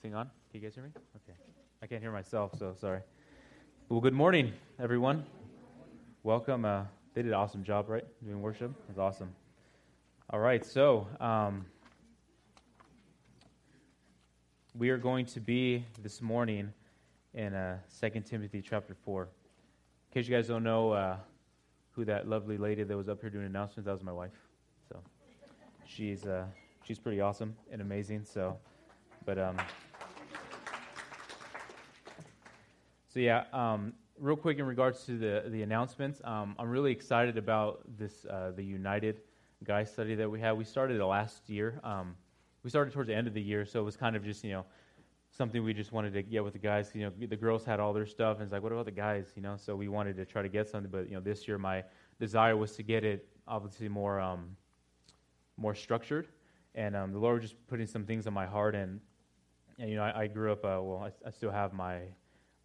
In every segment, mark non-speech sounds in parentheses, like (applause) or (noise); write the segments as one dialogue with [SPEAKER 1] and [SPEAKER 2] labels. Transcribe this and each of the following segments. [SPEAKER 1] this thing on? Can you guys hear me? Okay. I can't hear myself, so sorry. Well, good morning, everyone. Welcome. Uh, they did an awesome job, right? Doing worship. It's awesome. All right, so um, we are going to be this morning in uh, 2 Timothy chapter 4. In case you guys don't know uh, who that lovely lady that was up here doing announcements, that was my wife. So she's, uh, she's pretty awesome and amazing. So, but um, So yeah, um, real quick in regards to the the announcements, um, I'm really excited about this uh, the United Guy study that we had. We started last year. Um, we started towards the end of the year, so it was kind of just you know something we just wanted to get with the guys. You know, the girls had all their stuff, and it's like, what about the guys? You know, so we wanted to try to get something, but you know, this year my desire was to get it obviously more um, more structured, and um, the Lord was just putting some things on my heart and. and you know, I, I grew up. Uh, well, I, I still have my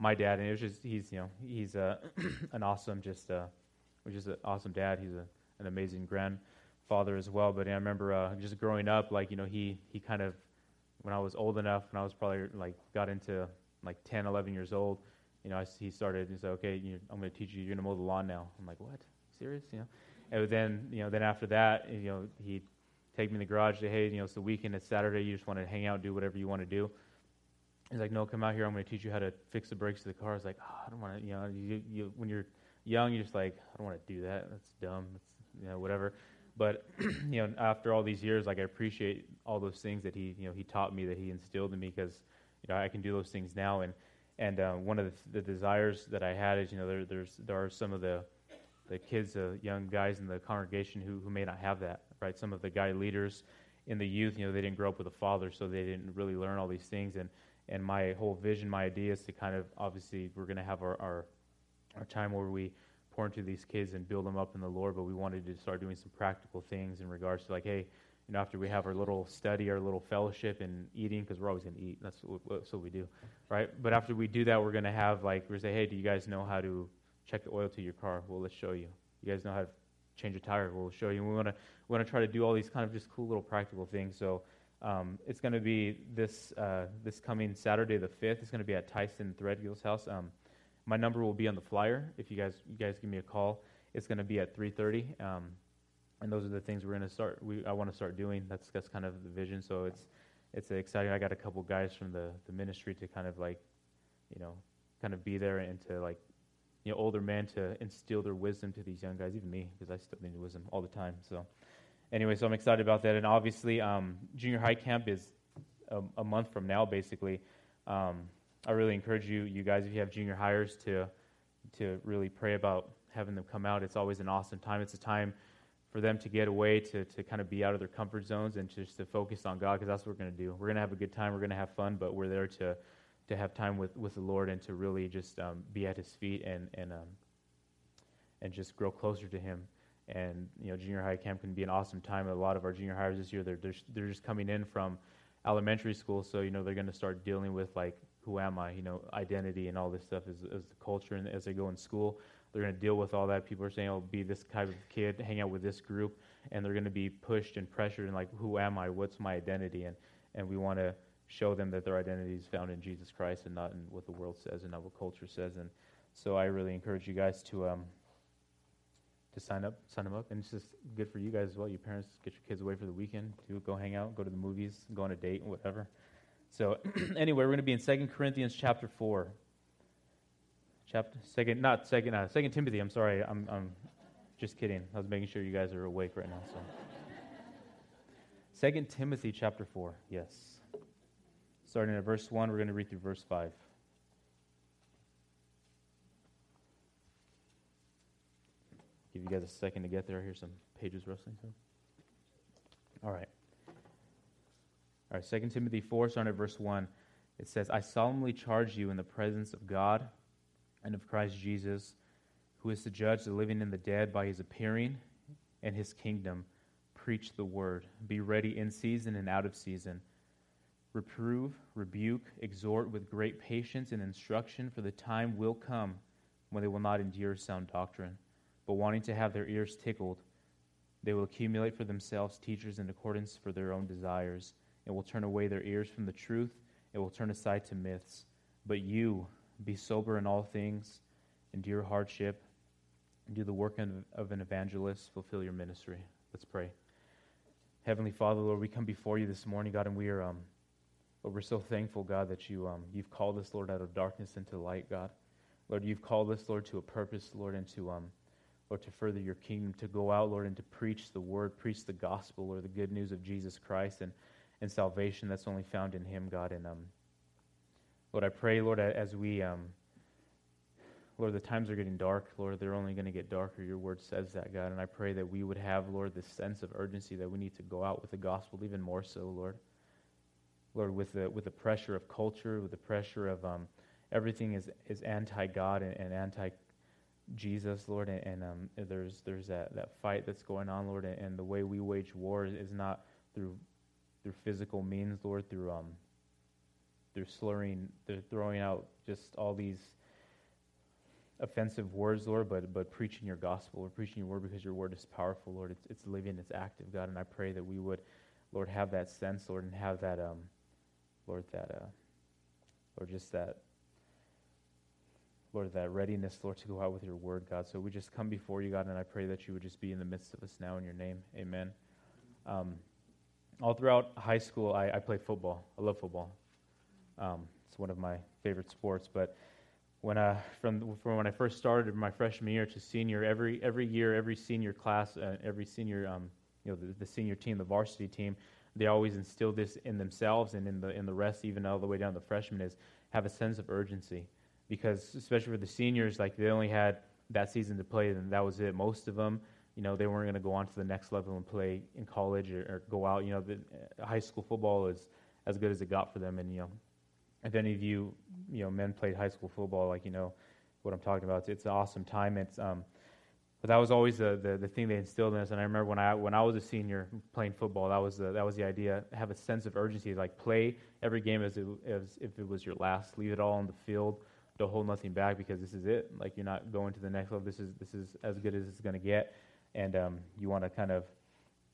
[SPEAKER 1] my dad, and it was just he's you know he's a, (clears throat) an awesome just a, which is an awesome dad. He's a, an amazing grandfather as well. But yeah, I remember uh, just growing up, like you know he he kind of when I was old enough, when I was probably like got into like 10, 11 years old, you know I, he started and said, okay, you I'm going to teach you. You're going to mow the lawn now. I'm like, what? Serious? You know. And then you know then after that, you know he take me in the garage. Say, hey, you know it's the weekend. It's Saturday. You just want to hang out, do whatever you want to do. He's like, no, come out here. I'm going to teach you how to fix the brakes of the car. I was like, oh, I don't want to, you know, you, you, when you're young, you're just like, I don't want to do that. That's dumb. That's, you know, whatever. But, (clears throat) you know, after all these years, like, I appreciate all those things that he, you know, he taught me, that he instilled in me because, you know, I can do those things now. And, and uh, one of the, the, desires that I had is, you know, there, there's, there are some of the, the kids, uh, young guys in the congregation who, who may not have that, right? Some of the guy leaders in the youth, you know, they didn't grow up with a father, so they didn't really learn all these things. And, and my whole vision, my idea is to kind of obviously we're going to have our, our, our time where we pour into these kids and build them up in the Lord, but we wanted to start doing some practical things in regards to like, hey, you know, after we have our little study, our little fellowship and eating, because we're always going to eat. That's what, what we do, right? But after we do that, we're going to have like we're say, hey, do you guys know how to check the oil to your car? Well, let's show you. You guys know how to change a tire? We'll show you. we want to we want to try to do all these kind of just cool little practical things. So um, it's going to be this uh, this coming Saturday the fifth. It's going to be at Tyson Threadgill's house. Um, my number will be on the flyer. If you guys you guys give me a call, it's going to be at three thirty. Um, and those are the things we're going to start. We, I want to start doing. That's that's kind of the vision. So it's it's exciting. I got a couple guys from the the ministry to kind of like, you know, kind of be there and to like, you know, older men to instill their wisdom to these young guys. Even me, because I still need wisdom all the time. So anyway, so I'm excited about that. And obviously, um, junior high camp is a, a month from now, basically. Um, I really encourage you, you guys, if you have junior highers, to to really pray about having them come out. It's always an awesome time. It's a time for them to get away, to, to kind of be out of their comfort zones and just to focus on God, because that's what we're going to do. We're going to have a good time. We're going to have fun, but we're there to to have time with, with the Lord and to really just um, be at His feet and and um, and just grow closer to Him and you know junior high camp can be an awesome time. A lot of our junior highers this year they're they're, they're just coming in from elementary school, so you know they're going to start dealing with like who am I, you know, identity and all this stuff as the culture and as they go in school. They're going to deal with all that. People are saying, "Oh, be this type of kid, hang out with this group," and they're going to be pushed and pressured and like, "Who am I? What's my identity?" and and we want to show them that their identity is found in Jesus Christ and not in what the world says and not what culture says. And so I really encourage you guys to um, to sign up, sign them up, and it's just good for you guys as well. Your parents get your kids away for the weekend, to go hang out, go to the movies, go on a date, whatever. So (clears throat) anyway, we're going to be in Second Corinthians chapter four. Chapter second, not second, uh, Second Timothy. I'm sorry, I'm, I'm just kidding. I was making sure you guys are awake right now. So. Second Timothy chapter four. Yes. Starting at verse one, we're going to read through verse five. Give you guys a second to get there. I hear some pages rustling So, All right. All right, 2 Timothy 4, starting at verse 1, it says, I solemnly charge you in the presence of God and of Christ Jesus, who is to judge the living and the dead by his appearing and his kingdom. Preach the word. Be ready in season and out of season. Reprove, rebuke, exhort with great patience and instruction, for the time will come when they will not endure sound doctrine but wanting to have their ears tickled, they will accumulate for themselves teachers in accordance for their own desires, and will turn away their ears from the truth, and will turn aside to myths. But you, be sober in all things, endure hardship, and do the work of an evangelist, fulfill your ministry. Let's pray. Heavenly Father, Lord, we come before you this morning, God, and we are, um, Lord, we're so thankful, God, that you, um, you've called us, Lord, out of darkness into light, God. Lord, you've called us, Lord, to a purpose, Lord, and to, um, Lord, to further your kingdom, to go out, Lord, and to preach the word, preach the gospel, or the good news of Jesus Christ and, and salvation that's only found in him, God. And um, Lord, I pray, Lord, as we, um, Lord, the times are getting dark. Lord, they're only going to get darker. Your word says that, God. And I pray that we would have, Lord, this sense of urgency that we need to go out with the gospel even more so, Lord. Lord, with the, with the pressure of culture, with the pressure of um, everything is, is anti God and, and anti Jesus, Lord, and, and um, there's there's that, that fight that's going on, Lord, and, and the way we wage war is, not through through physical means, Lord, through um through slurring, they're throwing out just all these offensive words, Lord, but but preaching your gospel, Lord, preaching your word because your word is powerful, Lord. It's it's living, it's active, God, and I pray that we would, Lord, have that sense, Lord, and have that um, Lord, that uh, Lord, just that Lord, that readiness, Lord, to go out with your word, God. So we just come before you, God, and I pray that you would just be in the midst of us now in your name. Amen. Um, all throughout high school, I, I played football. I love football. Um, it's one of my favorite sports. But when I, from, from when I first started my freshman year to senior, every, every year, every senior class, uh, every senior, um, you know, the, the senior team, the varsity team, they always instill this in themselves and in the, in the rest, even all the way down to the freshmen, is have a sense of urgency because especially for the seniors, like they only had that season to play, and that was it. Most of them, you know, they weren't going to go on to the next level and play in college or, or go out. You know, the, uh, high school football is as good as it got for them. And you know, if any of you, you know, men played high school football, like you know what I'm talking about. It's, it's an awesome time. It's um, but that was always the, the, the thing they instilled in us. And I remember when I when I was a senior playing football, that was the that was the idea. Have a sense of urgency, like play every game as, it, as if it was your last. Leave it all on the field to hold nothing back because this is it. Like you're not going to the next level. This is this is as good as it's going to get, and um, you want to kind of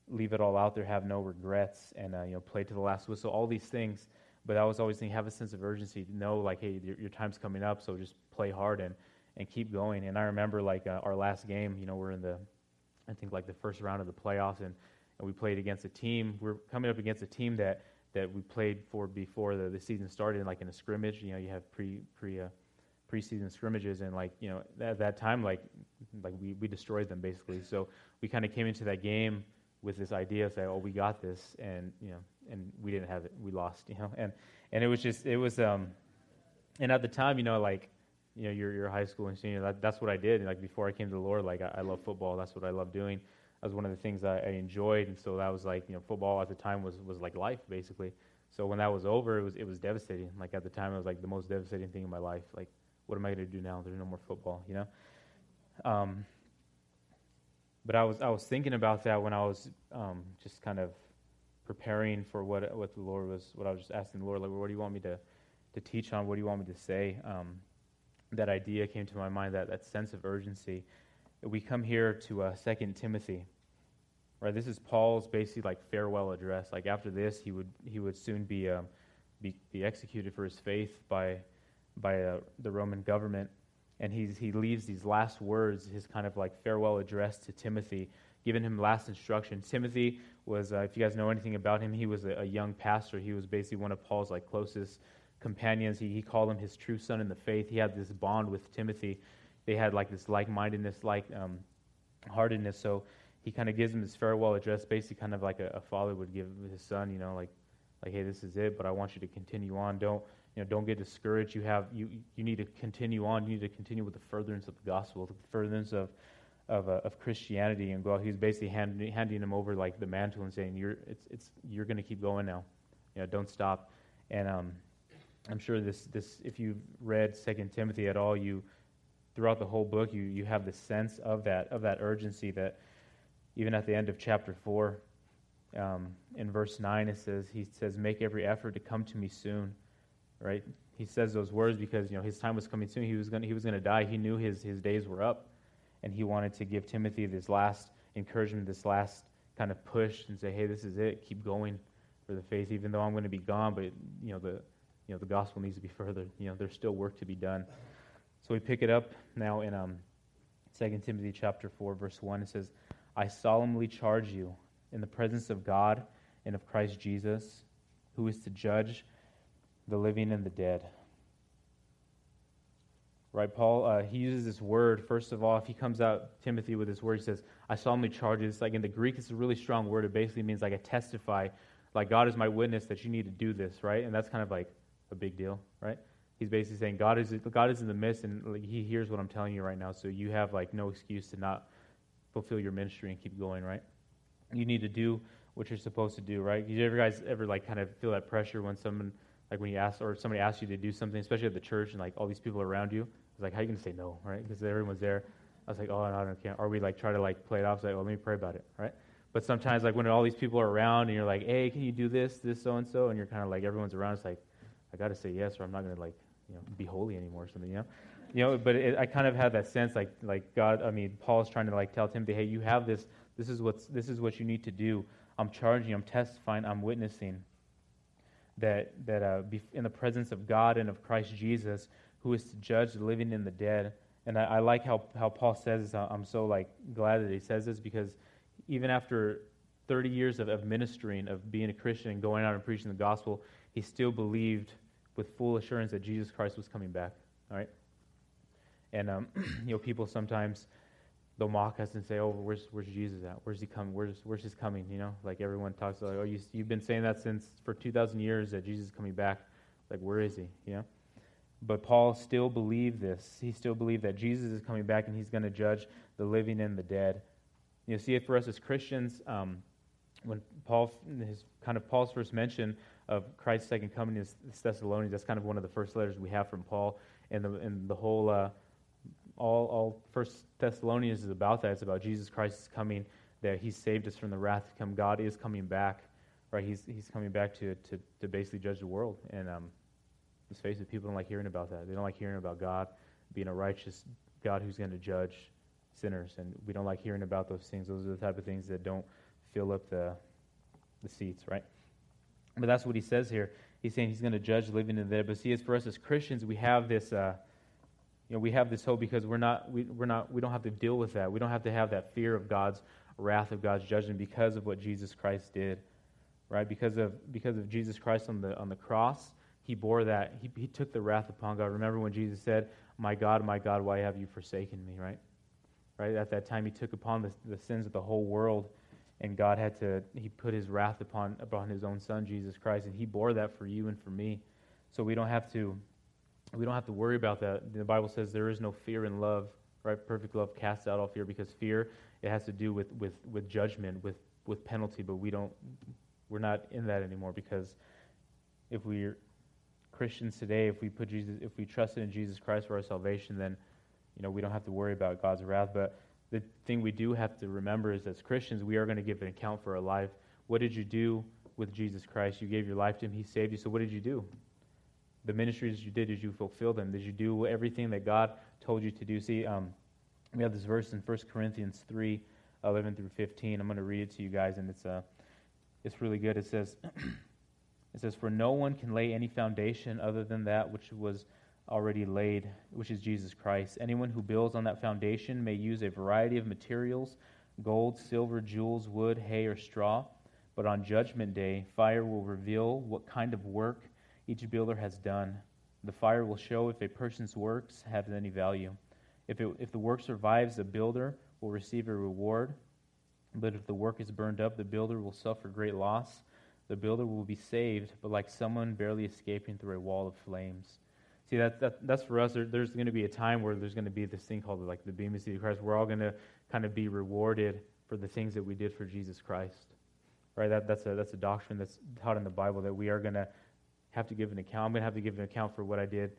[SPEAKER 1] leave it all out there, have no regrets, and uh, you know play to the last whistle. All these things, but I was always thinking have a sense of urgency. Know like hey, your, your time's coming up, so just play hard and and keep going. And I remember like uh, our last game. You know we're in the I think like the first round of the playoffs, and, and we played against a team. We're coming up against a team that that we played for before the, the season started, like in a scrimmage. You know, you have pre pre uh, preseason scrimmages and like you know at that time like like we, we destroyed them basically so we kind of came into that game with this idea of saying oh we got this and you know and we didn't have it we lost (laughs) you know and and it was just it was um and at the time you know like you know you're, you're high school and senior that, that's what i did like before i came to the lord like i, I love football that's what i love doing that was one of the things that I enjoyed and so that was like you know football at the time was was like life basically so when that was over it was it was devastating like at the time it was like the most devastating thing in my life like what am I going to do now? There's no more football, you know. Um, but I was I was thinking about that when I was um, just kind of preparing for what what the Lord was what I was just asking the Lord like, what do you want me to to teach on? What do you want me to say? Um, that idea came to my mind that that sense of urgency. We come here to uh, Second Timothy, right? This is Paul's basically like farewell address. Like after this, he would he would soon be um, be, be executed for his faith by by uh, the Roman government. And he's, he leaves these last words, his kind of like farewell address to Timothy, giving him last instructions. Timothy was, uh, if you guys know anything about him, he was a, a, young pastor. He was basically one of Paul's like closest companions. He, he called him his true son in the faith. He had this bond with Timothy. They had like this like-mindedness, like um, heartedness. So he kind of gives him his farewell address, basically kind of like a, a father would give his son, you know, like, like, hey, this is it, but I want you to continue on. Don't you know, don't get discouraged. You have you you need to continue on. You need to continue with the furtherance of the gospel, the furtherance of of, uh, of Christianity. And well, he's basically hand, handing him over like the mantle and saying, "You're it's it's you're going to keep going now. You know, don't stop." And um, I'm sure this this if you've read Second Timothy at all, you throughout the whole book you you have the sense of that of that urgency that even at the end of chapter four. Um, in verse 9 it says he says make every effort to come to me soon right? He says those words because you know his time was coming soon. He was gonna he was gonna die. He knew his his days were up, and he wanted to give Timothy this last encouragement, this last kind of push, and say, hey, this is it. Keep going for the faith, even though I'm going to be gone. But you know the you know the gospel needs to be further. You know there's still work to be done. So we pick it up now in um, 2 Timothy chapter 4, verse 1. It says, I solemnly charge you in the presence of God and of Christ Jesus, who is to judge the living and the dead. Right, Paul, uh, he uses this word, first of all, if he comes out, Timothy, with this word, he says, I solemnly charge you. It's like in the Greek, it's a really strong word. It basically means like I testify, like God is my witness that you need to do this, right? And that's kind of like a big deal, right? He's basically saying God is, God is in the midst and like, he hears what I'm telling you right now. So you have like no excuse to not fulfill your ministry and keep going, right? You need to do what you're supposed to do, right? You ever guys ever like kind of feel that pressure when someone like when you ask or somebody asks you to do something, especially at the church and like all these people around you. It's like, how are you gonna say no, right? Because everyone's there. I was like, oh, I don't care. Or we like try to like play it off. It's like, well, let me pray about it, right? But sometimes like when all these people are around and you're like, hey, can you do this, this, so and so, and you're kind of like everyone's around. It's like, I gotta say yes, or I'm not gonna like you know be holy anymore or something, you know. You know, but it, I kind of had that sense, like, like God. I mean, Paul's trying to like tell Timothy, hey, you have this. This is what's. This is what you need to do. I'm charging. I'm testifying. I'm witnessing that, that uh, be in the presence of God and of Christ Jesus, who is to judge the living and the dead. And I, I like how, how Paul says this. I'm so like glad that he says this because even after 30 years of, of ministering, of being a Christian and going out and preaching the gospel, he still believed with full assurance that Jesus Christ was coming back. All right? And, um, (clears throat) you know, people sometimes they'll mock us and say, "Oh, where's where's Jesus at? Where's he coming? Where's where's his coming?" You know, like everyone talks like, "Oh, you, you've been saying that since for two thousand years that Jesus is coming back. Like, where is he?" You know. But Paul still believed this. He still believed that Jesus is coming back and he's going to judge the living and the dead. You know, see, for us as Christians, um, when Paul, his kind of Paul's first mention of Christ's second coming is Thessalonians. That's kind of one of the first letters we have from Paul, and the and the whole. Uh, all, all First Thessalonians is about that. It's about Jesus Christ is coming, that He saved us from the wrath to come. God is coming back, right? He's He's coming back to to, to basically judge the world. And um, let's face it, people don't like hearing about that. They don't like hearing about God being a righteous God who's going to judge sinners, and we don't like hearing about those things. Those are the type of things that don't fill up the the seats, right? But that's what He says here. He's saying He's going to judge living and dead. But see, as for us as Christians, we have this. Uh, you know, we have this hope because we're not, we, we're not, we don't have to deal with that. We don't have to have that fear of God's wrath, of God's judgment because of what Jesus Christ did, right? Because of, because of Jesus Christ on the, on the cross, he bore that. He, he took the wrath upon God. Remember when Jesus said, my God, my God, why have you forsaken me, right? Right? At that time, he took upon the, the sins of the whole world and God had to he put his wrath upon upon his own son Jesus Christ and he bore that for you and for me so we don't have to we don't have to worry about that. The Bible says there is no fear in love, right? Perfect love casts out all fear because fear it has to do with with with judgment, with with penalty. But we don't we're not in that anymore because if we're Christians today, if we put Jesus, if we trusted in Jesus Christ for our salvation, then you know we don't have to worry about God's wrath. But the thing we do have to remember is, as Christians, we are going to give an account for our life. What did you do with Jesus Christ? You gave your life to Him. He saved you. So what did you do? the ministries you did is you fulfill them. Did you do everything that God told you to do? See, um, we have this verse in 1 Corinthians 3 11 through 15. I'm going to read it to you guys, and it's, uh, it's really good. It says, (clears throat) It says, For no one can lay any foundation other than that which was already laid, which is Jesus Christ. Anyone who builds on that foundation may use a variety of materials gold, silver, jewels, wood, hay, or straw. But on Judgment Day, fire will reveal what kind of work each builder has done. The fire will show if a person's works have any value. If, it, if the work survives, the builder will receive a reward. But if the work is burned up, the builder will suffer great loss. The builder will be saved, but like someone barely escaping through a wall of flames. See, that, that that's for us. There, there's going to be a time where there's going to be this thing called like the bema of the Christ. We're all going to kind of be rewarded for the things that we did for Jesus Christ. Right? That, that's, a, that's a doctrine that's taught in the Bible that we are going to have to give an account. I'm going to have to give an account for what I did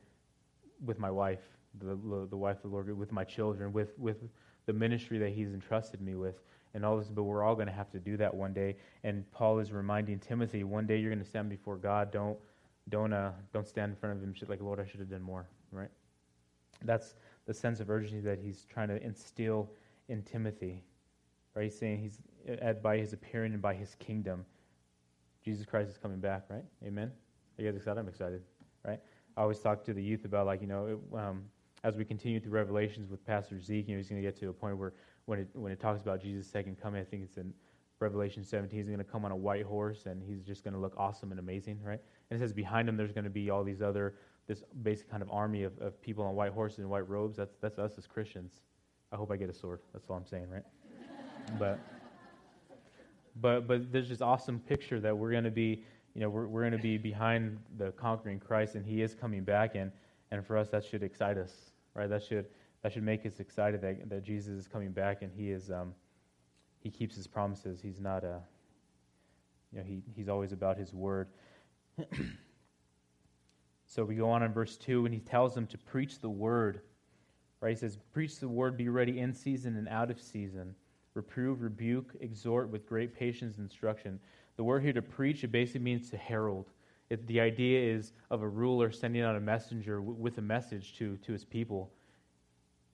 [SPEAKER 1] with my wife, the, the wife of the Lord, with my children, with, with the ministry that He's entrusted me with, and all this. But we're all going to have to do that one day. And Paul is reminding Timothy, one day you're going to stand before God. Don't, don't, uh, don't stand in front of Him like, Lord, I should have done more, right? That's the sense of urgency that He's trying to instill in Timothy, right? He's saying He's, by His appearing and by His kingdom, Jesus Christ is coming back, right? Amen? Are you guys excited? I'm excited, right? I always talk to the youth about like you know it, um, as we continue through Revelations with Pastor Zeke, you know he's going to get to a point where when it when it talks about Jesus' second coming, I think it's in Revelation 17. He's going to come on a white horse and he's just going to look awesome and amazing, right? And it says behind him there's going to be all these other this basic kind of army of, of people on white horses and white robes. That's that's us as Christians. I hope I get a sword. That's all I'm saying, right? (laughs) but but but there's this awesome picture that we're going to be you know, we're, we're going to be behind the conquering Christ, and He is coming back. And, and for us, that should excite us, right? That should, that should make us excited that, that Jesus is coming back and He is, um, He keeps His promises. He's not, a, uh, you know, he, He's always about His word. (clears throat) so we go on in verse 2, and He tells them to preach the word, right? He says, Preach the word, be ready in season and out of season. Reprove, rebuke, exhort with great patience and instruction. The word here to preach, it basically means to herald. It, the idea is of a ruler sending out a messenger w- with a message to, to his people.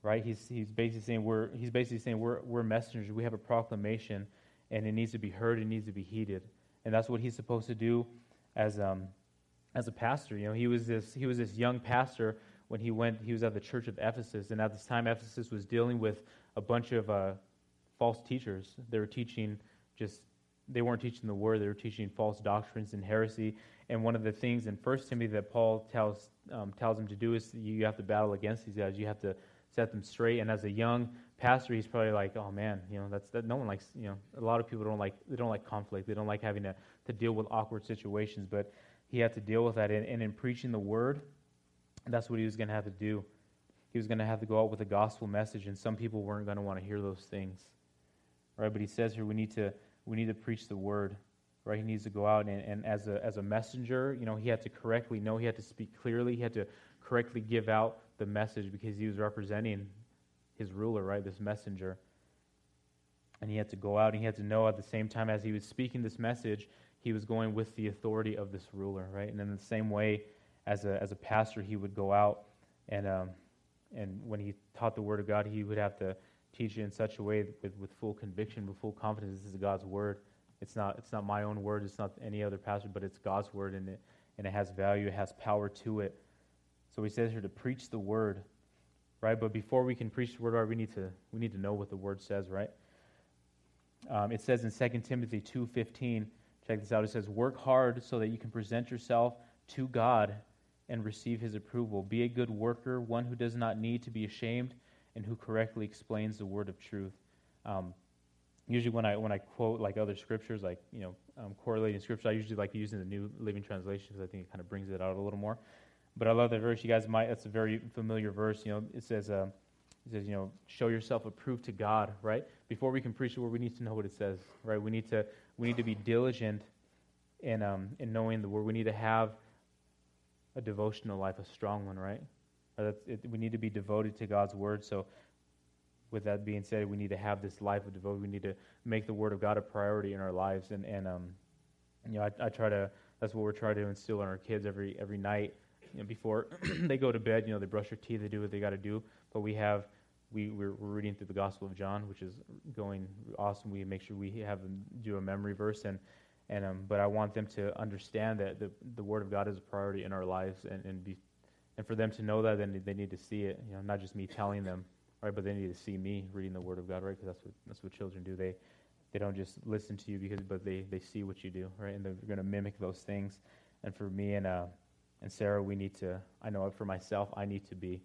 [SPEAKER 1] Right? He's, he's basically saying we're he's basically saying we're we're messengers, we have a proclamation, and it needs to be heard, it needs to be heeded. And that's what he's supposed to do as um as a pastor. You know, he was this he was this young pastor when he went he was at the church of Ephesus, and at this time Ephesus was dealing with a bunch of uh, false teachers. They were teaching just they weren't teaching the word, they were teaching false doctrines and heresy. And one of the things in First Timothy that Paul tells, um, tells him to do is you have to battle against these guys, you have to set them straight. And as a young pastor, he's probably like, oh man, you know, that's that. No one likes, you know, a lot of people don't like they don't like conflict. They don't like having to to deal with awkward situations. But he had to deal with that, and, and in preaching the word, that's what he was going to have to do. He was going to have to go out with a gospel message, and some people weren't going to want to hear those things, right? But he says here we need to we need to preach the word, right? He needs to go out and, and as, a, as a messenger, you know, he had to correctly know, he had to speak clearly, he had to correctly give out the message because he was representing his ruler, right? This messenger. And he had to go out and he had to know at the same time as he was speaking this message, he was going with the authority of this ruler, right? And in the same way, as a, as a pastor, he would go out and, um, and when he taught the Word of God, he would have to teach it in such a way with, with full conviction, with full confidence. This is God's word. It's not, it's not my own word, it's not any other pastor, but it's God's word, and it, and it has value, it has power to it. So he says here to preach the word, right? But before we can preach the word, right, we need to, we need to know what the word says, right? Um, it says in 2 Timothy 2.15, check this out, it says, work hard so that you can present yourself to God and receive his approval. Be a good worker, one who does not need to be ashamed, and who correctly explains the word of truth. Um, usually, when I when I quote like other scriptures, like you know um, correlating scripture, I usually like using the New Living Translation because I think it kind of brings it out a little more. But I love that verse. You guys might that's a very familiar verse. You know, it says. Uh, it says, you know, show yourself approved to God, right? Before we can preach the word, we need to know what it says, right? We need to we need to be diligent in um, in knowing the word. We need to have a devotional life, a strong one, right? It, we need to be devoted to God's word. So, with that being said, we need to have this life of devotion. We need to make the word of God a priority in our lives. And, and um, you know, I, I try to, that's what we're trying to instill in our kids every, every night. You know, before (clears throat) they go to bed, you know, they brush their teeth, they do what they got to do. But we have, we, we're, we're, reading through the Gospel of John, which is going awesome. We make sure we have them do a memory verse. And, and um, but I want them to understand that the, the Word of God is a priority in our lives and, and be and for them to know that, then they need to see it. You know, not just me telling them, right? But they need to see me reading the Word of God, right? Because that's what that's what children do. They they don't just listen to you because, but they they see what you do, right? And they're going to mimic those things. And for me and uh, and Sarah, we need to. I know for myself, I need to be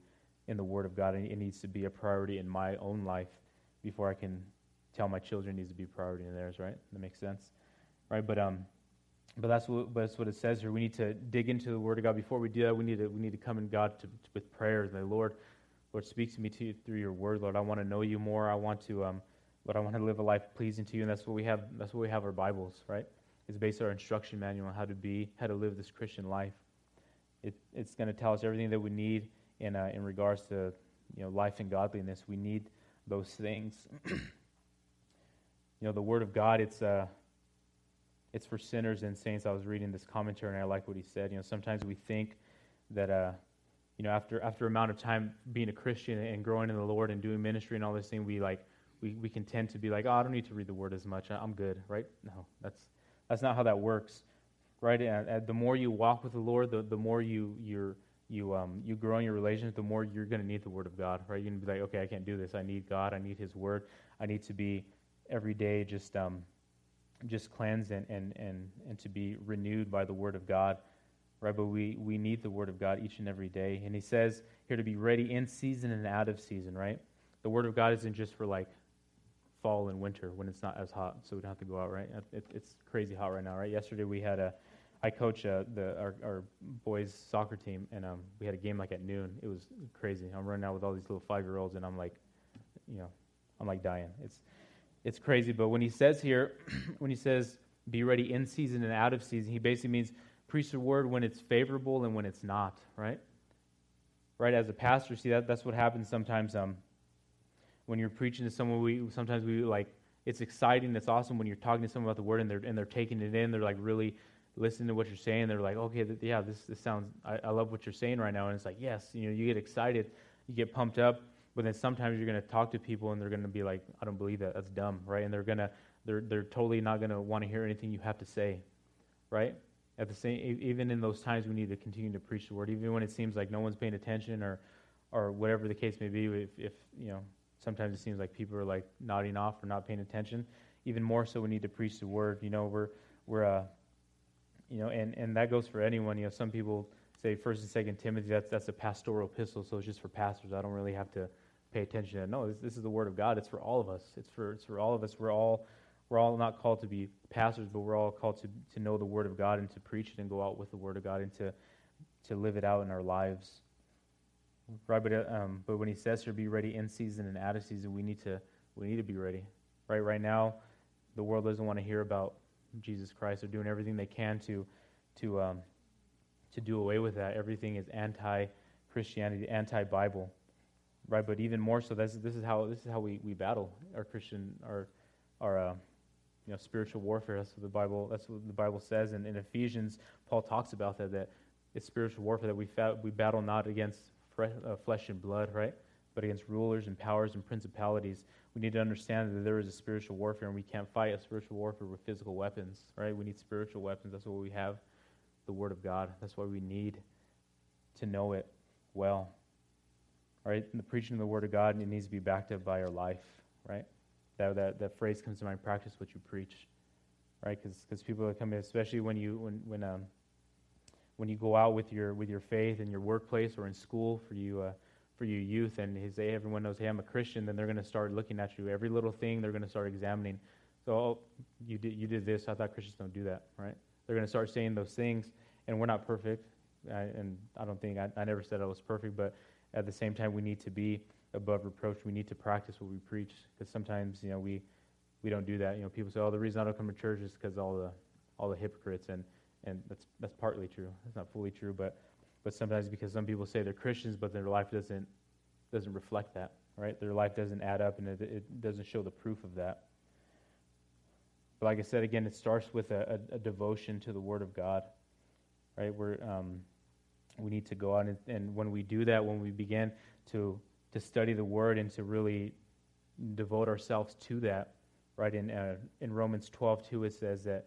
[SPEAKER 1] in the Word of God, and it needs to be a priority in my own life before I can tell my children needs to be a priority in theirs, right? That makes sense, right? But um, but that's what, that's what it says here. We need to dig into the Word of God. Before we do that, we need to, we need to come in God to, to, with prayers. The Lord, Lord, speak to me to, through your Word. Lord, I want to know you more. I want to, um, Lord, I want to live a life pleasing to you. And that's what we have. That's what we have our Bibles, right? It's based on our instruction manual on how to be, how to live this Christian life. It, it's going to tell us everything that we need in uh, in regards to you know life and godliness. We need those things. (clears throat) you know, the Word of God. It's uh, it's for sinners and saints. I was reading this commentary and I like what he said. You know, sometimes we think that, uh, you know, after after amount of time being a Christian and growing in the Lord and doing ministry and all this thing, we like we, we can tend to be like, oh, I don't need to read the Word as much. I'm good, right? No, that's that's not how that works, right? And, and the more you walk with the Lord, the, the more you you're you um you grow in your relationship, the more you're going to need the Word of God, right? You're going to be like, okay, I can't do this. I need God. I need His Word. I need to be every day just um just cleansed and, and, and, and to be renewed by the Word of God. Right, but we, we need the Word of God each and every day. And he says here to be ready in season and out of season, right? The Word of God isn't just for like fall and winter when it's not as hot, so we don't have to go out, right? It, it's crazy hot right now, right? Yesterday we had a, I coach uh, the, our, our, boys' soccer team, and um, we had a game like at noon. It was crazy. I'm running out with all these little five year olds, and I'm like, you know, I'm like dying. It's it's crazy, but when he says here, (clears throat) when he says, be ready in season and out of season, he basically means preach the word when it's favorable and when it's not, right? Right, as a pastor, see that that's what happens sometimes. Um, when you're preaching to someone, we sometimes we like it's exciting, it's awesome when you're talking to someone about the word and they're and they're taking it in, they're like really listening to what you're saying. They're like, okay, th- yeah, this this sounds, I, I love what you're saying right now, and it's like yes, you know, you get excited, you get pumped up, but then sometimes you're going to talk to people and they're going to be like, I don't believe that. That's dumb, right? And they're going to, they're, they're totally not going to want to hear anything you have to say, right? At the same, even in those times, we need to continue to preach the word, even when it seems like no one's paying attention or, or whatever the case may be. If, if you know, sometimes it seems like people are like nodding off or not paying attention. Even more so, we need to preach the word. You know, we're we're uh, you know, and and that goes for anyone. You know, some people say First and Second Timothy. That's that's a pastoral epistle, so it's just for pastors. I don't really have to pay attention to. No, this, this is the Word of God. It's for all of us. It's for, it's for all of us. We're all, we're all not called to be pastors, but we're all called to, to know the Word of God and to preach it and go out with the Word of God and to, to live it out in our lives. Right, but, um, but when he says to be ready in season and out of season, we need to we need to be ready. Right, right now, the world doesn't want to hear about Jesus Christ. They're doing everything they can to to um, to do away with that. Everything is anti Christianity, anti Bible right? But even more so, this, this is how this is how we, we battle our Christian our our uh, you know spiritual warfare. That's what the Bible that's what the Bible says. And in Ephesians, Paul talks about that that it's spiritual warfare that we fa- we battle not against fre- uh, flesh and blood, right? But against rulers and powers and principalities. We need to understand that there is a spiritual warfare, and we can't fight a spiritual warfare with physical weapons, right? We need spiritual weapons. That's what we have, the Word of God. That's why we need to know it well. Right, in the preaching of the Word of God, and it needs to be backed up by your life, right? That, that, that phrase comes to mind practice what you preach, right? Because people that come in, especially when you, when, when, um, when you go out with your, with your faith in your workplace or in school for you, uh, for you youth, and you say, everyone knows, hey, I'm a Christian, then they're going to start looking at you. Every little thing they're going to start examining. So, oh, you, did, you did this. I thought Christians don't do that, right? They're going to start saying those things, and we're not perfect. I, and I don't think, I, I never said I was perfect, but at the same time, we need to be above reproach. We need to practice what we preach because sometimes, you know, we, we don't do that. You know, people say, oh, the reason I don't come to church is because all the, all the hypocrites. And, and that's, that's partly true. That's not fully true, but, but sometimes because some people say they're Christians, but their life doesn't, doesn't reflect that, right? Their life doesn't add up and it, it doesn't show the proof of that. But like I said, again, it starts with a, a, a devotion to the Word of God, right? We're, um, we need to go out and, and when we do that, when we begin to to study the Word and to really devote ourselves to that, right? In uh, in Romans 12, 2, it says that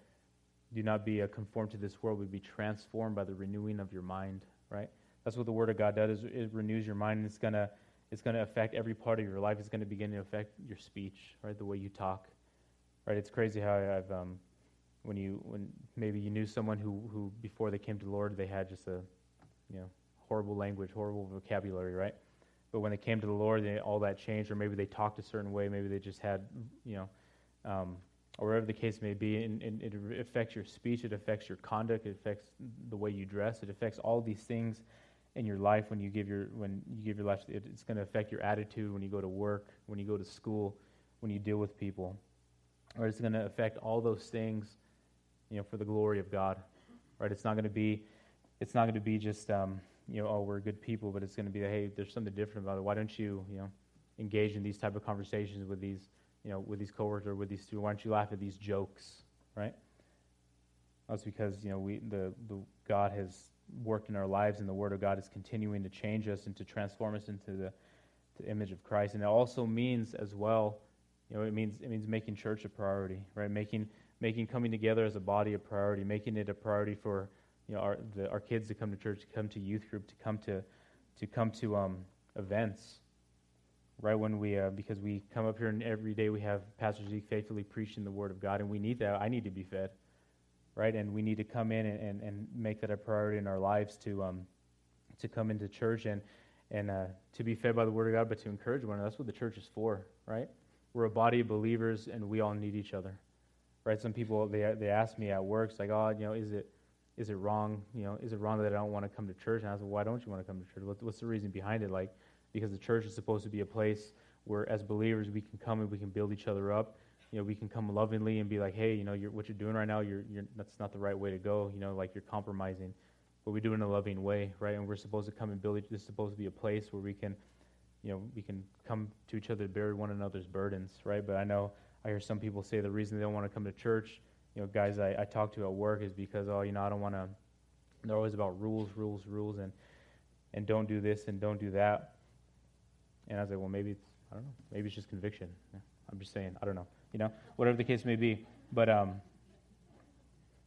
[SPEAKER 1] do not be uh, conformed to this world, but be transformed by the renewing of your mind, right? That's what the Word of God does. It renews your mind, and it's gonna it's gonna affect every part of your life. It's gonna begin to affect your speech, right? The way you talk, right? It's crazy how I've um, when you when maybe you knew someone who who before they came to the Lord they had just a you know, horrible language, horrible vocabulary, right? But when they came to the Lord, they, all that changed, or maybe they talked a certain way, maybe they just had, you know, um, or whatever the case may be, and, and, it affects your speech, it affects your conduct, it affects the way you dress, it affects all these things in your life when you give your when you give your life. It, it's going to affect your attitude when you go to work, when you go to school, when you deal with people, or it's going to affect all those things, you know, for the glory of God, right? It's not going to be it's not going to be just, um, you know, oh, we're good people, but it's going to be, hey, there's something different about it. Why don't you, you know, engage in these type of conversations with these, you know, with these coworkers or with these students? Why don't you laugh at these jokes, right? That's because, you know, we, the, the God has worked in our lives and the Word of God is continuing to change us and to transform us into the, the image of Christ. And it also means as well, you know, it means, it means making church a priority, right? Making, making coming together as a body a priority, making it a priority for, you know, our, the, our kids to come to church, to come to youth group, to come to, to come to um, events. Right when we, uh, because we come up here and every day we have Pastor Zeke faithfully preaching the Word of God, and we need that. I need to be fed, right? And we need to come in and, and, and make that a priority in our lives to, um, to come into church and, and uh, to be fed by the Word of God, but to encourage one another. That's what the church is for, right? We're a body of believers, and we all need each other, right? Some people they they ask me at work, it's like, oh, you know, is it is it wrong? You know, is it wrong that I don't want to come to church? And I was like, why don't you want to come to church? what's the reason behind it? Like, because the church is supposed to be a place where, as believers, we can come and we can build each other up. You know, we can come lovingly and be like, hey, you know, you're, what you're doing right now, you're, you're, that's not the right way to go. You know, like you're compromising, but we do it in a loving way, right? And we're supposed to come and build. This is supposed to be a place where we can, you know, we can come to each other, to bear one another's burdens, right? But I know I hear some people say the reason they don't want to come to church you know, guys I, I talk to at work is because, oh, you know, I don't want to, they're always about rules, rules, rules, and, and don't do this and don't do that. And I was like, well, maybe it's, I don't know, maybe it's just conviction. Yeah, I'm just saying, I don't know, you know, whatever the case may be. But, um,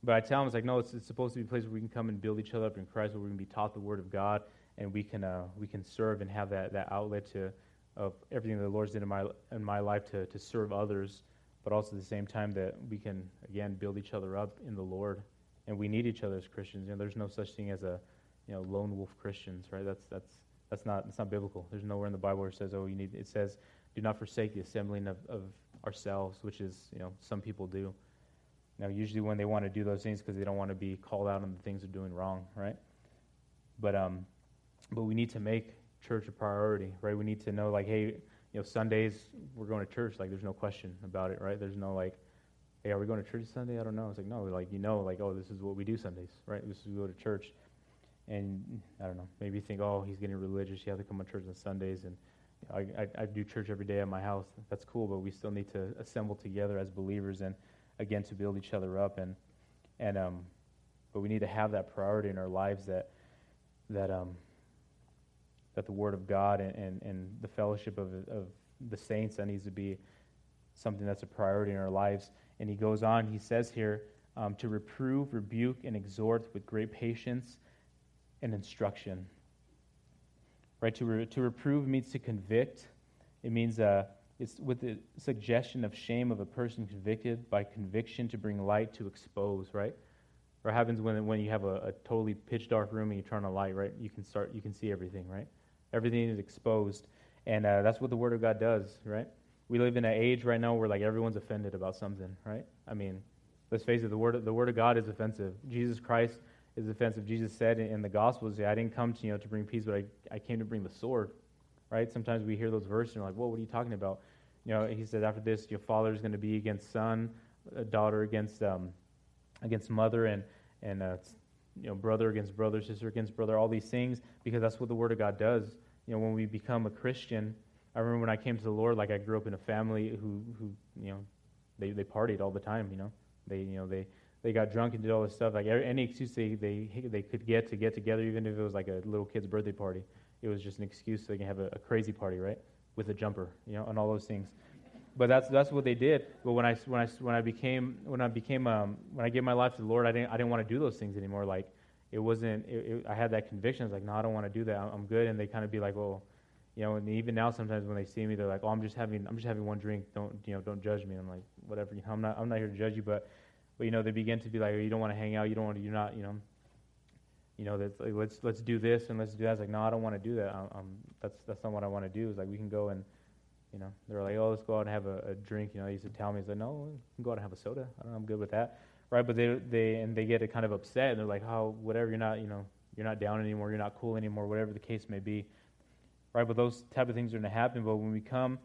[SPEAKER 1] but I tell them, it's like, no, it's, it's supposed to be a place where we can come and build each other up in Christ, where we can be taught the Word of God, and we can, uh, we can serve and have that, that outlet to, of everything that the Lord's done in my, in my life to, to serve others but also at the same time that we can, again, build each other up in the Lord. And we need each other as Christians. You know, there's no such thing as a, you know, lone wolf Christians, right? That's, that's, that's, not, that's not biblical. There's nowhere in the Bible where it says, oh, you need, it says, do not forsake the assembling of, of ourselves, which is, you know, some people do. Now, usually when they want to do those things because they don't want to be called out on the things they're doing wrong, right? But um, but we need to make church a priority, right? We need to know like, hey, you know, Sundays we're going to church. Like, there's no question about it, right? There's no like, hey, are we going to church Sunday? I don't know. It's like, no, like you know, like oh, this is what we do Sundays, right? This is we go to church, and I don't know. Maybe you think, oh, he's getting religious. You have to come to church on Sundays, and I, I, I do church every day at my house. That's cool, but we still need to assemble together as believers, and again to build each other up, and and um, but we need to have that priority in our lives that that um that the Word of God and, and, and the fellowship of, of the saints that needs to be something that's a priority in our lives. And he goes on, he says here, um, to reprove, rebuke, and exhort with great patience and instruction. Right? To, re- to reprove means to convict. It means uh, it's with the suggestion of shame of a person convicted by conviction to bring light to expose, right? Or happens when, when you have a, a totally pitch dark room and you turn on a light, right? You can start, you can see everything, right? Everything is exposed. And uh, that's what the Word of God does, right? We live in an age right now where like everyone's offended about something, right? I mean, let's face it, the Word, the word of God is offensive. Jesus Christ is offensive. Jesus said in, in the Gospels, I didn't come to, you know, to bring peace, but I, I came to bring the sword, right? Sometimes we hear those verses and we're like, well, what are you talking about? You know, he said, after this, your father is going to be against son, a daughter against, um, against mother, and, and uh, you know, brother against brother, sister against brother, all these things, because that's what the Word of God does. You know, when we become a Christian, I remember when I came to the Lord, like I grew up in a family who, who you know, they, they partied all the time, you know. They, you know, they, they got drunk and did all this stuff. Like any excuse they, they, they could get to get together, even if it was like a little kid's birthday party, it was just an excuse so they can have a, a crazy party, right? With a jumper, you know, and all those things but that's that's what they did. But when I when I when I became when I became um, when I gave my life to the Lord, I didn't I didn't want to do those things anymore. Like it wasn't. It, it, I had that conviction. It's like, no, I don't want to do that. I'm, good. And they kind of be like, well, you know. And even now, sometimes when they see me, they're like, oh, I'm just having I'm just having one drink. Don't you know? Don't judge me. I'm like, whatever. You know, I'm not I'm not here to judge you. But but you know, they begin to be like, oh, you don't want to hang out. You don't want to. You're not. You know. You know, that's like, let's let's do this and let's do that. was like, no, I don't want to do that. I'm, I'm that's that's not what I want to do. It's like we can go and you know, they are like, oh, let's go out and have a, a drink. You know, he used to tell me, he's like, no, go out and have a soda. I don't know, I'm good with that. Right. But they, they, and they get kind of upset and they're like, oh, whatever, you're not, you know, you're not down anymore. You're not cool anymore, whatever the case may be. Right. But those type of things are going to happen. But when we come,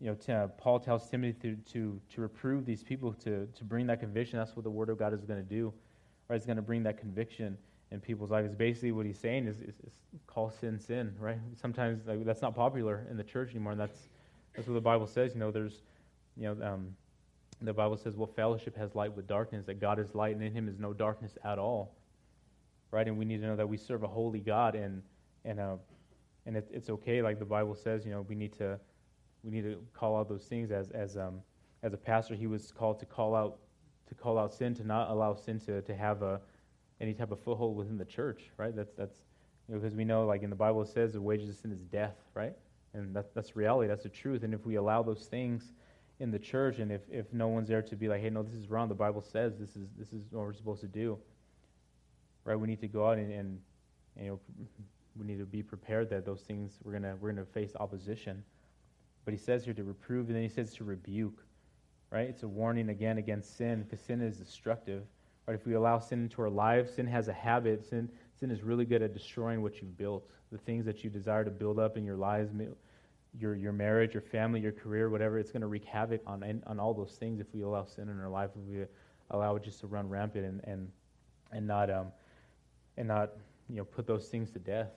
[SPEAKER 1] you know, to, uh, Paul tells Timothy to, to, to reprove these people, to, to bring that conviction. That's what the word of God is going to do. Right. It's going to bring that conviction in people's lives. Basically, what he's saying is, is, is, call sin sin, right? Sometimes like, that's not popular in the church anymore, and that's that's what the Bible says. You know, there's, you know, um, the Bible says, "What well, fellowship has light with darkness? That God is light, and in Him is no darkness at all." Right, and we need to know that we serve a holy God, and and uh, and it, it's okay. Like the Bible says, you know, we need to we need to call out those things. As as um as a pastor, he was called to call out to call out sin, to not allow sin to to have a any type of foothold within the church. Right, that's that's because you know, we know, like in the Bible, it says the wages of sin is death. Right and that, that's reality, that's the truth. And if we allow those things in the church, and if, if no one's there to be like, hey, no, this is wrong, the Bible says this is, this is what we're supposed to do, right? We need to go out and, and, and you know, we need to be prepared that those things, we're going to we're gonna face opposition. But he says here to reprove, and then he says to rebuke, right? It's a warning again against sin, because sin is destructive. Right? If we allow sin into our lives, sin has a habit, sin, Sin is really good at destroying what you've built, the things that you desire to build up in your lives, your, your marriage, your family, your career, whatever. It's going to wreak havoc on, on all those things if we allow sin in our life, if we allow it just to run rampant and, and, and not, um, and not you know, put those things to death.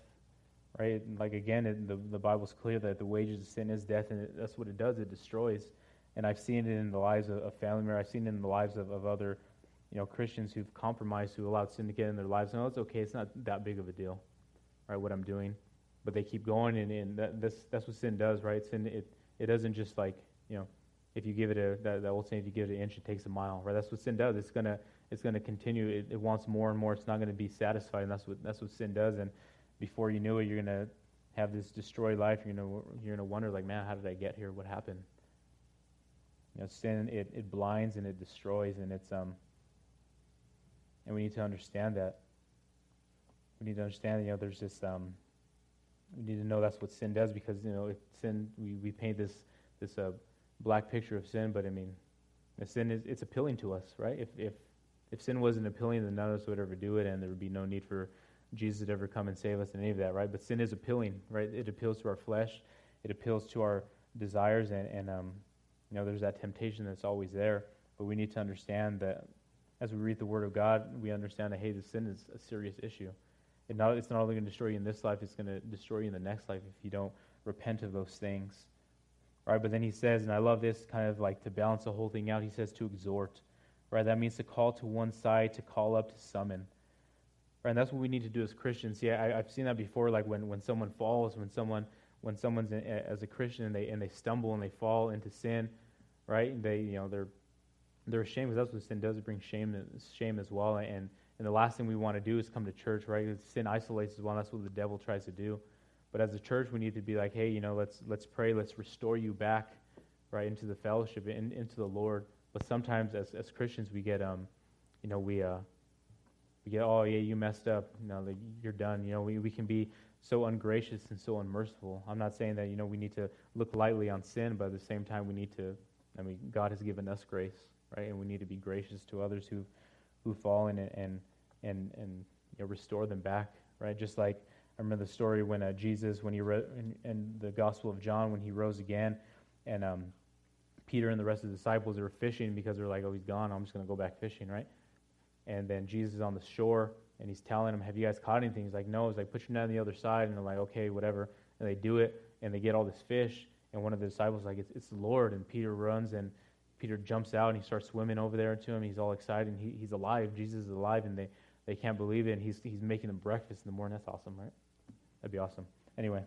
[SPEAKER 1] Right? Like again, it, the, the Bible's clear that the wages of sin is death, and it, that's what it does. It destroys. And I've seen it in the lives of, of family members. I've seen it in the lives of, of other you know, Christians who've compromised, who allowed sin to get in their lives. No, oh, it's okay. It's not that big of a deal, right? What I'm doing, but they keep going, and, and that, that's that's what sin does, right? Sin it it doesn't just like you know, if you give it a that, that old saying, if you give it an inch, it takes a mile, right? That's what sin does. It's gonna it's gonna continue. It, it wants more and more. It's not gonna be satisfied, and that's what that's what sin does. And before you knew it, you're gonna have this destroyed life. You're gonna you're gonna wonder like, man, how did I get here? What happened? You know, sin it, it blinds and it destroys, and it's um and we need to understand that. We need to understand, you know, there's this. Um, we need to know that's what sin does because you know, sin, we, we paint this this uh, black picture of sin, but I mean, sin is it's appealing to us, right? If if if sin wasn't appealing, then none of us would ever do it, and there would be no need for Jesus to ever come and save us and any of that, right? But sin is appealing, right? It appeals to our flesh, it appeals to our desires, and and um, you know, there's that temptation that's always there. But we need to understand that as we read the Word of God, we understand that, hey, this sin is a serious issue. It not, it's not only going to destroy you in this life, it's going to destroy you in the next life if you don't repent of those things. right? But then he says, and I love this kind of like to balance the whole thing out, he says to exhort. Right? That means to call to one side, to call up, to summon. Right? And that's what we need to do as Christians. See, I, have seen that before, like when, when someone falls, when someone when someone's in, as a Christian and they and they stumble and they fall into sin, right? And they you know they're they're ashamed because that's what sin does. It brings shame, shame as well. And, and the last thing we want to do is come to church, right? Sin isolates as well. That's what the devil tries to do. But as a church, we need to be like, hey, you know, let's, let's pray. Let's restore you back, right, into the fellowship, in, into the Lord. But sometimes as, as Christians, we get, um, you know, we, uh, we get, oh, yeah, you messed up. Now that you're done. You know, we, we can be so ungracious and so unmerciful. I'm not saying that, you know, we need to look lightly on sin, but at the same time, we need to, I mean, God has given us grace right? And we need to be gracious to others who who fall and and and and you know, restore them back, right? Just like I remember the story when uh, Jesus, when he wrote, in, in, the Gospel of John, when he rose again, and um, Peter and the rest of the disciples are fishing because they're like, "Oh, he's gone. I'm just going to go back fishing," right? And then Jesus is on the shore and he's telling them, "Have you guys caught anything?" He's like, "No." He's like, "Put your net on the other side," and they're like, "Okay, whatever." And they do it, and they get all this fish. And one of the disciples is like, "It's, it's the Lord." And Peter runs and Peter jumps out and he starts swimming over there to him. He's all excited and he, he's alive. Jesus is alive and they, they can't believe it. And he's, he's making them breakfast in the morning. That's awesome, right? That'd be awesome. Anyway,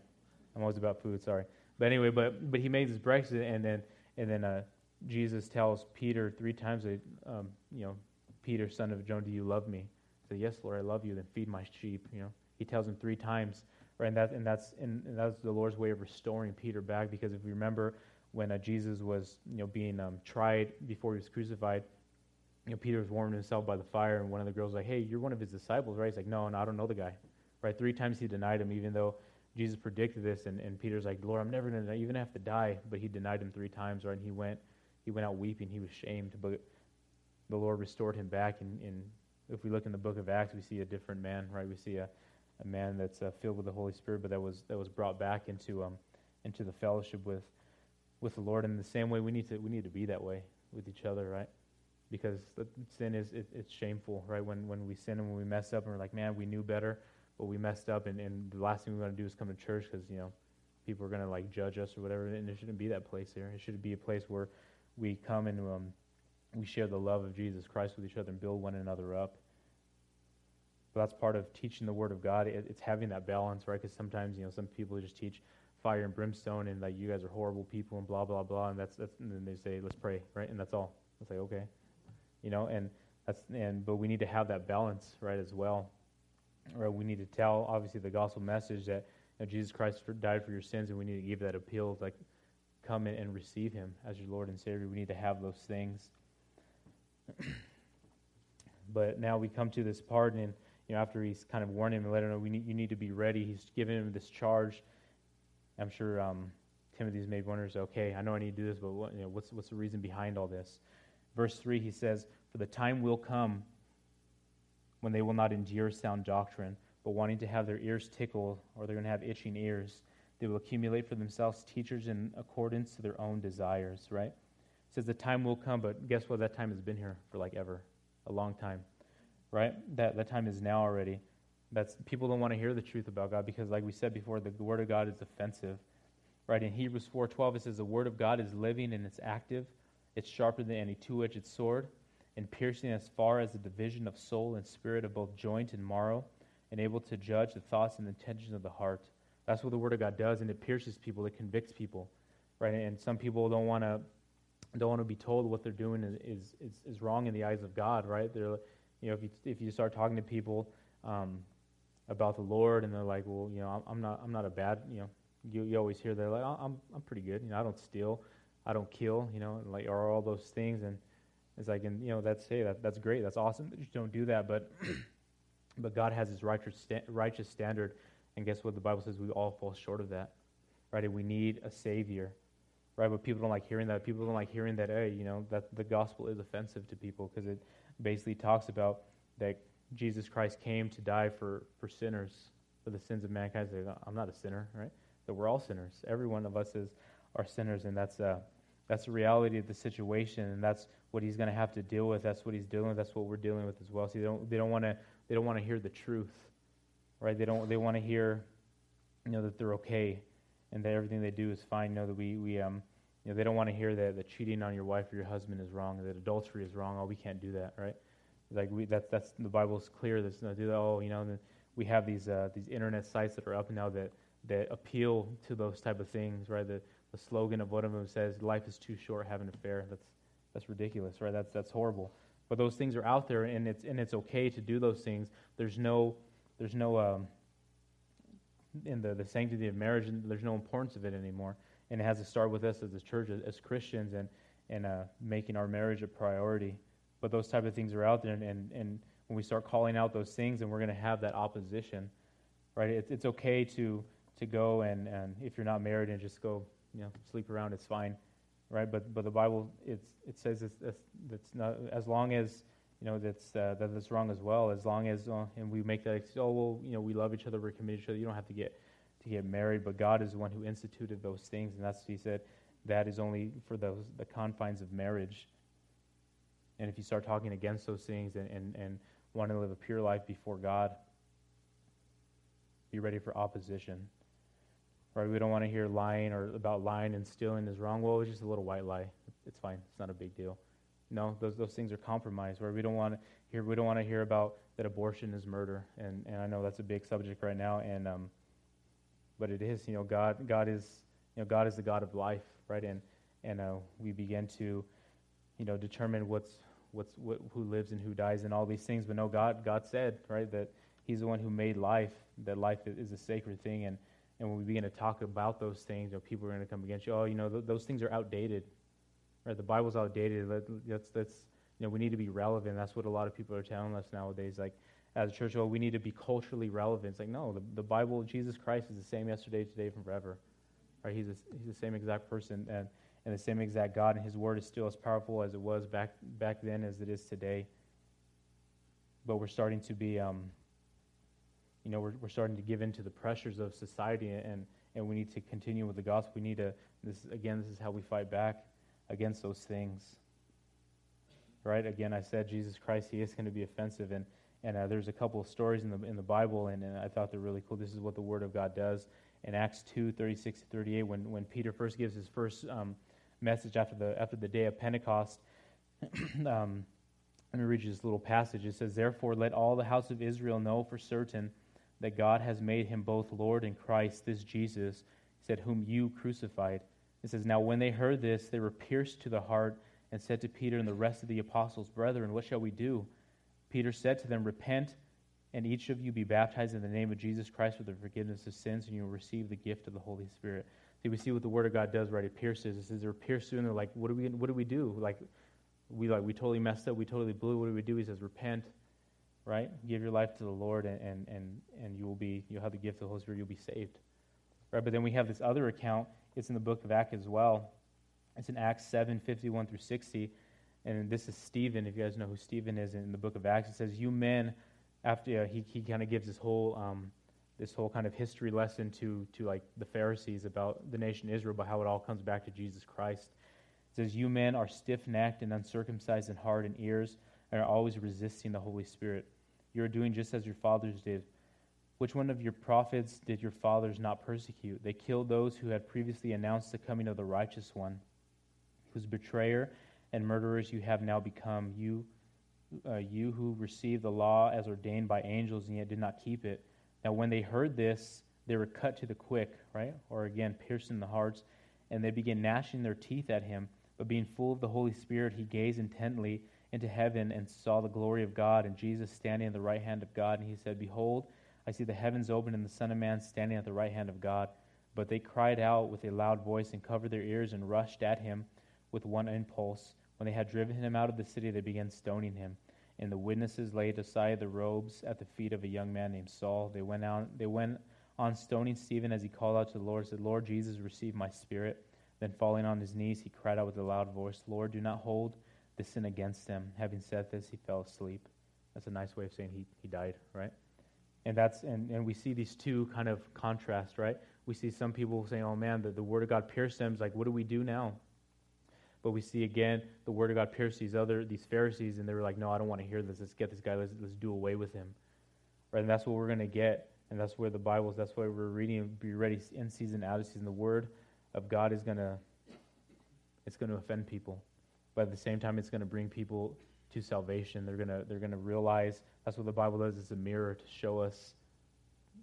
[SPEAKER 1] I'm always about food, sorry. But anyway, but, but he made this breakfast and then, and then uh, Jesus tells Peter three times, um, you know, Peter, son of John, do you love me? He said, yes, Lord, I love you. Then feed my sheep, you know. He tells him three times, right? And, that, and, that's, and, and that's the Lord's way of restoring Peter back because if you remember, when uh, Jesus was you know being um, tried before he was crucified. You know, Peter was warming himself by the fire, and one of the girls was like, "Hey, you're one of his disciples, right?" He's like, "No, no, I don't know the guy." Right? Three times he denied him, even though Jesus predicted this, and, and Peter's like, "Lord, I'm never gonna even have to die," but he denied him three times, right? And he went, he went out weeping. He was shamed, but the Lord restored him back. And, and if we look in the book of Acts, we see a different man, right? We see a, a man that's uh, filled with the Holy Spirit, but that was that was brought back into um into the fellowship with with the Lord. And the same way, we need to we need to be that way with each other, right? Because sin is it, it's shameful, right? When when we sin and when we mess up, and we're like, man, we knew better, but we messed up, and, and the last thing we want to do is come to church because you know people are going to like judge us or whatever. And it shouldn't be that place here. It should be a place where we come and um, we share the love of Jesus Christ with each other and build one another up. But that's part of teaching the Word of God. It, it's having that balance, right? Because sometimes you know some people just teach fire and brimstone and like you guys are horrible people and blah blah blah and that's that's and then they say let's pray right and that's all it's like okay you know and that's and but we need to have that balance right as well right we need to tell obviously the gospel message that you know, jesus christ died for your sins and we need to give that appeal like come in and receive him as your lord and savior we need to have those things (clears throat) but now we come to this pardon and you know after he's kind of warned him and let him know we need, you need to be ready he's given him this charge I'm sure um, Timothy's maybe wonders, okay, I know I need to do this, but what, you know, what's, what's the reason behind all this? Verse 3, he says, For the time will come when they will not endure sound doctrine, but wanting to have their ears tickled, or they're going to have itching ears, they will accumulate for themselves teachers in accordance to their own desires, right? It says the time will come, but guess what? That time has been here for like ever, a long time, right? That, that time is now already. That's people don't want to hear the truth about God because, like we said before, the word of God is offensive. Right in Hebrews four twelve it says the word of God is living and it's active, it's sharper than any two edged sword, and piercing as far as the division of soul and spirit of both joint and marrow, and able to judge the thoughts and intentions of the heart. That's what the word of God does, and it pierces people, it convicts people. Right? And some people don't want to don't want to be told what they're doing is, is, is, wrong in the eyes of God, right? They're, you know, if you, if you start talking to people, um, about the Lord, and they're like, well, you know, I'm not, I'm not a bad, you know, you, you always hear they're like, oh, I'm, I'm pretty good, you know, I don't steal, I don't kill, you know, and like are all those things, and it's like, and you know, that's hey, that, that's great, that's awesome, but just don't do that, but, (clears throat) but God has His righteous sta- righteous standard, and guess what? The Bible says we all fall short of that, right? And we need a Savior. Right, but people don't like hearing that. People don't like hearing that. Hey, you know that the gospel is offensive to people because it basically talks about that Jesus Christ came to die for, for sinners, for the sins of mankind. I'm not a sinner, right? That we're all sinners. Every one of us is are sinners, and that's a, that's the reality of the situation, and that's what he's going to have to deal with. That's what he's dealing with. That's what we're dealing with as well. See, they don't they don't want to they don't want to hear the truth, right? They don't they want to hear, you know, that they're okay, and that everything they do is fine. Know that we we um. You know, they don't want to hear that, that cheating on your wife or your husband is wrong, that adultery is wrong. Oh, we can't do that, right? Like we, that, that's the Bible's clear. That's not do that. Oh, you know, we have these uh, these internet sites that are up now that that appeal to those type of things, right? The, the slogan of one of them says, "Life is too short, have an affair." That's that's ridiculous, right? That's that's horrible. But those things are out there, and it's and it's okay to do those things. There's no there's no um, in the, the sanctity of marriage, there's no importance of it anymore. And it has to start with us as a church, as, as Christians, and and uh, making our marriage a priority but those type of things are out there and, and, and when we start calling out those things and we're going to have that opposition right it, it's okay to to go and, and if you're not married and just go you know sleep around it's fine right but but the bible it's it says it's, it's, it's not as long as you know that's uh, that that's wrong as well as long as uh, and we make that oh well you know we love each other we're committed to each other you don't have to get to get married but god is the one who instituted those things and that's he said that is only for those the confines of marriage and if you start talking against those things and, and, and want to live a pure life before God, be ready for opposition. Right? We don't want to hear lying or about lying and stealing is wrong. Well, it's just a little white lie. It's fine. It's not a big deal. No, those, those things are compromised. Right? we don't want to hear, we don't want to hear about that abortion is murder. And, and I know that's a big subject right now. And um, but it is. You know, God God is you know God is the God of life, right? And and uh, we begin to you know determine what's what's what, who lives and who dies and all these things. But no, God, God said right that He's the one who made life. That life is a sacred thing, and and when we begin to talk about those things, or people are going to come against you. Oh, you know, th- those things are outdated. Right? The Bible's outdated. Let, that's that's you know, we need to be relevant. That's what a lot of people are telling us nowadays. Like as a church, well, oh, we need to be culturally relevant. It's like no, the, the Bible, Jesus Christ is the same yesterday, today, and forever. Right? He's a, he's the same exact person and and the same exact God, and His Word is still as powerful as it was back back then as it is today. But we're starting to be, um, you know, we're, we're starting to give in to the pressures of society, and and we need to continue with the gospel. We need to this again. This is how we fight back against those things. Right? Again, I said Jesus Christ. He is going to be offensive, and and uh, there's a couple of stories in the in the Bible, and, and I thought they're really cool. This is what the Word of God does in Acts two thirty six to 38, when, when Peter first gives his first um, message after the, after the day of Pentecost. (clears throat) um, let me read you this little passage. It says, Therefore, let all the house of Israel know for certain that God has made him both Lord and Christ, this Jesus, said, whom you crucified. It says, Now when they heard this, they were pierced to the heart and said to Peter and the rest of the apostles, Brethren, what shall we do? Peter said to them, Repent, and each of you be baptized in the name of Jesus Christ for the forgiveness of sins, and you will receive the gift of the Holy Spirit. See, we see what the Word of God does, right? It pierces. It says they're pierced through, and they're like, "What do we? What do we do? Like, we like we totally messed up. We totally blew. What do we do?" He says, "Repent, right? Give your life to the Lord, and and and, you will be. You'll have the gift of the Holy Spirit. You'll be saved, right?" But then we have this other account. It's in the book of Acts as well. It's in Acts seven fifty one through sixty, and this is Stephen. If you guys know who Stephen is in the book of Acts, it says, "You men." After uh, he he kind of gives this whole um, this whole kind of history lesson to, to like the Pharisees about the nation Israel, but how it all comes back to Jesus Christ. It says, You men are stiff necked and uncircumcised in heart and ears, and are always resisting the Holy Spirit. You are doing just as your fathers did. Which one of your prophets did your fathers not persecute? They killed those who had previously announced the coming of the righteous one, whose betrayer and murderers you have now become. You, uh, you who received the law as ordained by angels and yet did not keep it now, when they heard this, they were cut to the quick, right? Or again, pierced in the hearts, and they began gnashing their teeth at him. But being full of the Holy Spirit, he gazed intently into heaven and saw the glory of God and Jesus standing at the right hand of God. And he said, Behold, I see the heavens open and the Son of Man standing at the right hand of God. But they cried out with a loud voice and covered their ears and rushed at him with one impulse. When they had driven him out of the city, they began stoning him. And the witnesses laid aside the robes at the feet of a young man named Saul. They went out they went on stoning Stephen as he called out to the Lord, said, Lord Jesus, receive my spirit. Then falling on his knees, he cried out with a loud voice, Lord, do not hold the sin against them. Having said this, he fell asleep. That's a nice way of saying he, he died, right? And that's and, and we see these two kind of contrast, right? We see some people saying, Oh man, the, the word of God pierced them. It's like, what do we do now? But we see again the word of God pierced these other these Pharisees, and they were like, "No, I don't want to hear this. Let's get this guy. Let's, let's do away with him." Right, and that's what we're going to get, and that's where the Bible is. That's why we're reading. Be ready in season, out of season. The word of God is going to it's going to offend people, but at the same time, it's going to bring people to salvation. They're going to they're going to realize that's what the Bible does. It's a mirror to show us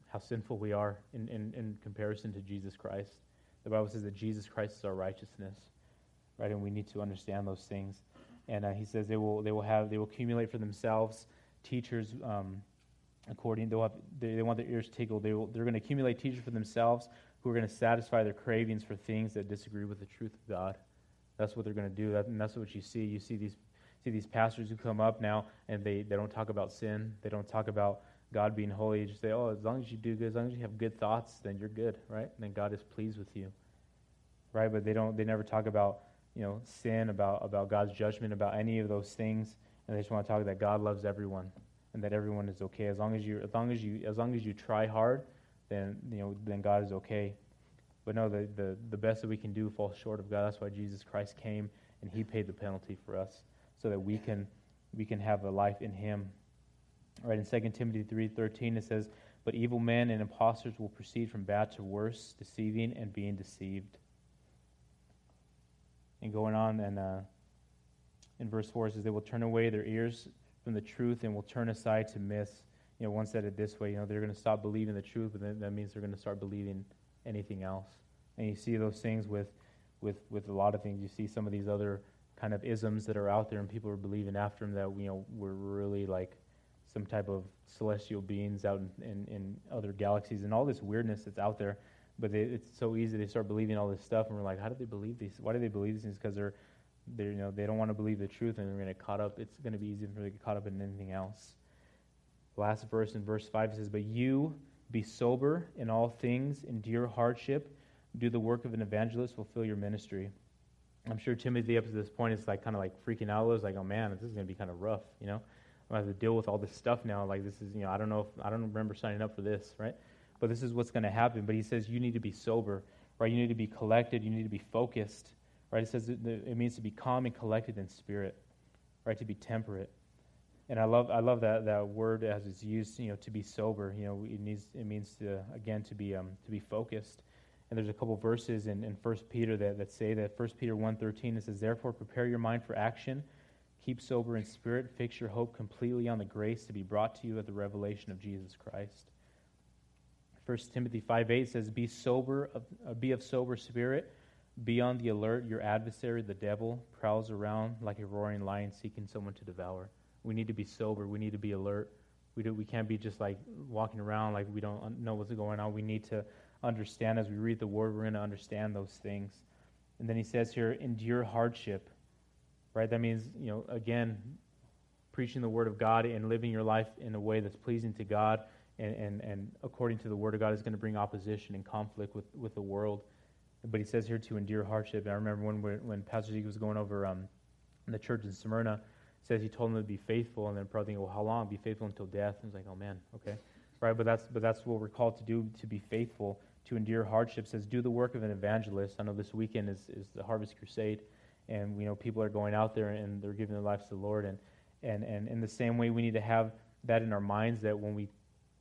[SPEAKER 1] how sinful we are in, in, in comparison to Jesus Christ. The Bible says that Jesus Christ is our righteousness right? And we need to understand those things. And uh, he says they will, they will have, they will accumulate for themselves teachers um, according, they'll have, they, they, want their ears tickled. They will, they're going to accumulate teachers for themselves who are going to satisfy their cravings for things that disagree with the truth of God. That's what they're going to do. That, and that's what you see. You see these, see these pastors who come up now and they, they don't talk about sin. They don't talk about God being holy. They just say, oh, as long as you do good, as long as you have good thoughts, then you're good, right? And then God is pleased with you, right? But they don't. They never talk about you know, sin, about, about God's judgment, about any of those things. And they just want to talk that God loves everyone and that everyone is okay. As long as you, as long as you, as long as you try hard, then, you know, then God is okay. But no, the, the, the best that we can do falls short of God. That's why Jesus Christ came and he paid the penalty for us so that we can, we can have a life in him. All right, in 2 Timothy 3.13 it says, But evil men and impostors will proceed from bad to worse, deceiving and being deceived and going on and uh, in verse 4 says they will turn away their ears from the truth and will turn aside to myths you know one said it this way you know they're going to stop believing the truth but then that means they're going to start believing anything else and you see those things with with with a lot of things you see some of these other kind of isms that are out there and people are believing after them that you know we're really like some type of celestial beings out in, in, in other galaxies and all this weirdness that's out there but they, it's so easy they start believing all this stuff, and we're like, how do they believe these? Why do they believe these things? Because they're, they're, you know, they don't want to believe the truth, and they're going to caught up. It's going to be easy for them to get caught up in anything else. Last verse in verse five says, "But you be sober in all things, endure hardship, do the work of an evangelist, fulfill your ministry." I'm sure Timothy up to this point is like kind of like freaking out. it's was like, oh man, this is gonna be kind of rough, you know. I'm gonna have to deal with all this stuff now. Like this is, you know, I don't know if I don't remember signing up for this, right? but this is what's going to happen. But he says you need to be sober, right? You need to be collected. You need to be focused, right? It says it means to be calm and collected in spirit, right? To be temperate. And I love, I love that, that word as it's used, you know, to be sober. You know, it, needs, it means to, again, to be, um, to be focused. And there's a couple verses in, in 1 Peter that, that say that 1 Peter 1.13, it says, Therefore prepare your mind for action, keep sober in spirit, fix your hope completely on the grace to be brought to you at the revelation of Jesus Christ. 1 Timothy 5 8 says, Be sober, of, uh, be of sober spirit, be on the alert. Your adversary, the devil, prowls around like a roaring lion seeking someone to devour. We need to be sober. We need to be alert. We, do, we can't be just like walking around like we don't know what's going on. We need to understand as we read the word, we're going to understand those things. And then he says here, endure hardship, right? That means, you know, again, preaching the word of God and living your life in a way that's pleasing to God and, and, and according to the word of God is going to bring opposition and conflict with, with the world. But he says here to endure hardship. And I remember when, when Pastor Zeke was going over um, the church in Smyrna, says he told them to be faithful, and then probably thinking, well, how long? Be faithful until death. And he's like, oh man, okay, right? But that's but that's what we're called to do to be faithful, to endure hardship. Says do the work of an evangelist. I know this weekend is is the Harvest Crusade, and we know people are going out there and they're giving their lives to the Lord, and and and in the same way we need to have that in our minds that when we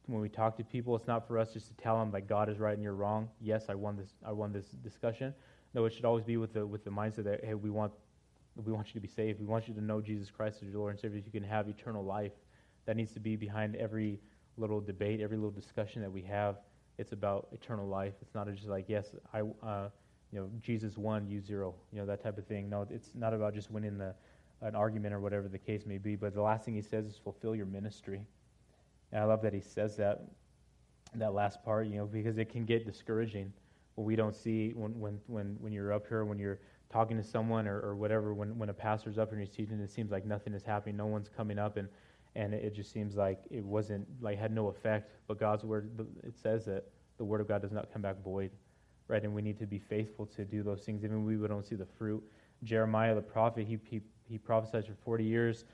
[SPEAKER 1] when we talk to people, it's not for us just to tell them like God is right and you're wrong. Yes, I won this. I won this discussion. No, it should always be with the with the mindset that hey, we want we want you to be saved. We want you to know Jesus Christ as your Lord and Savior. You can have eternal life. That needs to be behind every little debate, every little discussion that we have. It's about eternal life. It's not just like yes, I, uh, you know, Jesus won, you zero, you know, that type of thing. No, it's not about just winning the an argument or whatever the case may be. But the last thing he says is fulfill your ministry. And I love that he says that, that last part, you know, because it can get discouraging when we don't see, when, when, when, when you're up here, when you're talking to someone or, or whatever, when, when a pastor's up and he's teaching, it seems like nothing is happening, no one's coming up, and, and it just seems like it wasn't, like, had no effect. But God's word, it says that the word of God does not come back void, right? And we need to be faithful to do those things, even we don't see the fruit. Jeremiah the prophet, he, he, he prophesied for 40 years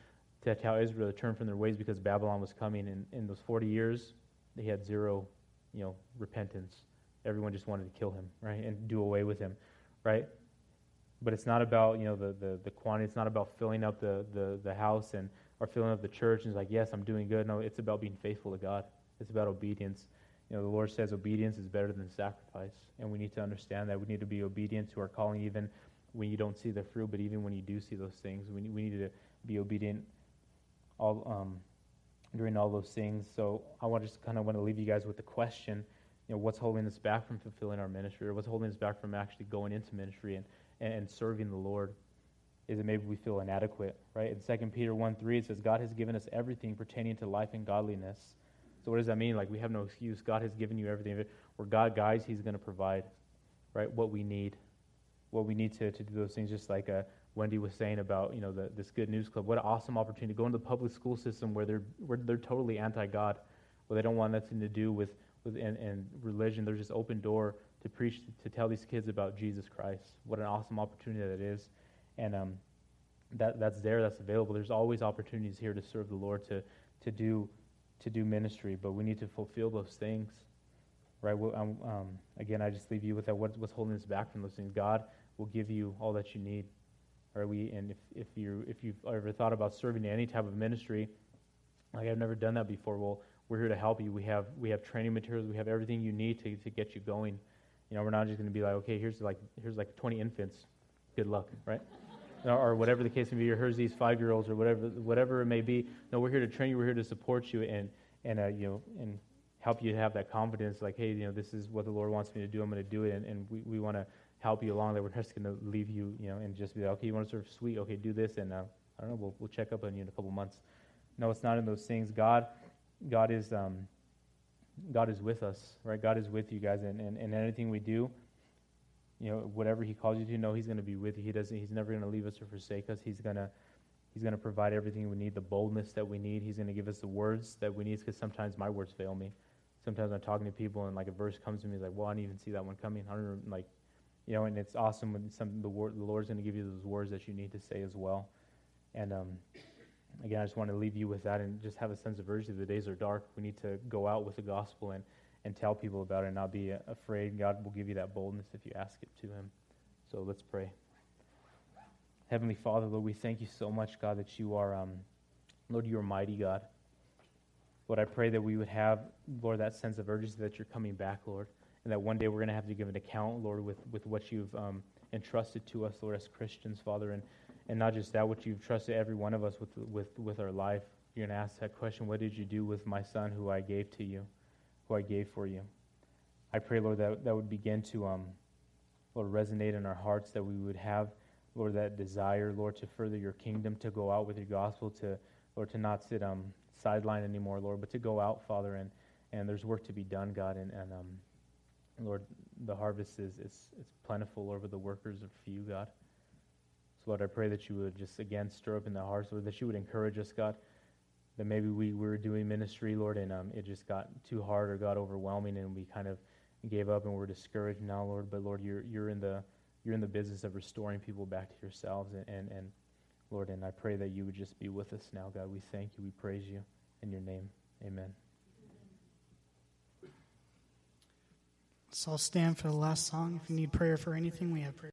[SPEAKER 1] to tell Israel to turn from their ways because Babylon was coming. And in those 40 years, they had zero, you know, repentance. Everyone just wanted to kill him, right, and do away with him, right? But it's not about, you know, the, the, the quantity. It's not about filling up the, the, the house and or filling up the church. And it's like, yes, I'm doing good. No, it's about being faithful to God. It's about obedience. You know, the Lord says obedience is better than sacrifice. And we need to understand that. We need to be obedient to our calling even when you don't see the fruit, but even when you do see those things, we, we need to be obedient all um, during all those things. So I want just kind of want to leave you guys with the question, you know, what's holding us back from fulfilling our ministry, or what's holding us back from actually going into ministry and, and serving the Lord? Is it maybe we feel inadequate, right? In 2 Peter 1 3, it says, God has given us everything pertaining to life and godliness. So what does that mean? Like we have no excuse. God has given you everything. Where God guides, He's going to provide, right? What we need, what we need to, to do those things, just like a Wendy was saying about you know the, this Good News Club. What an awesome opportunity to go into the public school system where they're where they're totally anti-God, where they don't want nothing to do with with and, and religion. They're just open door to preach to tell these kids about Jesus Christ. What an awesome opportunity that is, and um, that that's there, that's available. There's always opportunities here to serve the Lord to to do to do ministry, but we need to fulfill those things, right? Um, um, again, I just leave you with that. What's, what's holding us back from those things? God will give you all that you need. Are we, and if, if, you, if you've ever thought about serving in any type of ministry, like I've never done that before, well, we're here to help you. We have, we have training materials, we have everything you need to, to get you going. You know, we're not just going to be like, okay, here's like, here's like 20 infants. Good luck, right? or whatever the case may be, or here's these five year olds, or whatever, whatever it may be. No, we're here to train you, we're here to support you and, and, uh, you know, and help you have that confidence like, hey, you know, this is what the Lord wants me to do, I'm going to do it. And, and we, we want to help you along. That we're just going to leave you, you know, and just be like, okay, you want to serve sweet? Okay, do this, and uh, I don't know. We'll, we'll check up on you in a couple months. No, it's not in those things. God, God is, um, God is with us, right? God is with you guys, and and, and anything we do, you know, whatever He calls you to, know He's going to be with you. He doesn't. He's never going to leave us or forsake us. He's going to He's going to provide everything we need, the boldness that we need. He's going to give us the words that we need because sometimes my words fail me. Sometimes I'm talking to people and like a verse comes to me, like, well, I didn't even see that one coming. I don't like you know, and it's awesome when some the, word, the Lord's going to give you those words that you need to say as well. And um, again, I just want to leave you with that and just have a sense of urgency. The days are dark. We need to go out with the gospel and, and tell people about it and not be afraid. God will give you that boldness if you ask it to Him. So let's pray. Heavenly Father, Lord, we thank you so much, God, that you are, um, Lord, you are mighty, God. Lord, I pray that we would have, Lord, that sense of urgency that you're coming back, Lord and that one day we're going to have to give an account, Lord, with, with what you've um, entrusted to us, Lord, as Christians, Father, and, and not just that, what you've trusted every one of us with, with, with our life. You're going to ask that question, what did you do with my son who I gave to you, who I gave for you? I pray, Lord, that, that would begin to, um, Lord, resonate in our hearts, that we would have, Lord, that desire, Lord, to further your kingdom, to go out with your gospel, to, Lord, to not sit um, sideline anymore, Lord, but to go out, Father, and, and there's work to be done, God, and, and um, Lord, the harvest is, is, is plentiful, Lord, but the workers are few, God. So, Lord, I pray that you would just again stir up in the hearts, Lord, that you would encourage us, God, that maybe we were doing ministry, Lord, and um, it just got too hard or got overwhelming and we kind of gave up and we're discouraged now, Lord. But, Lord, you're, you're, in, the, you're in the business of restoring people back to yourselves. And, and, and, Lord, and I pray that you would just be with us now, God. We thank you. We praise you. In your name, amen. So I'll stand for the last song. If you need prayer for anything, we have prayer.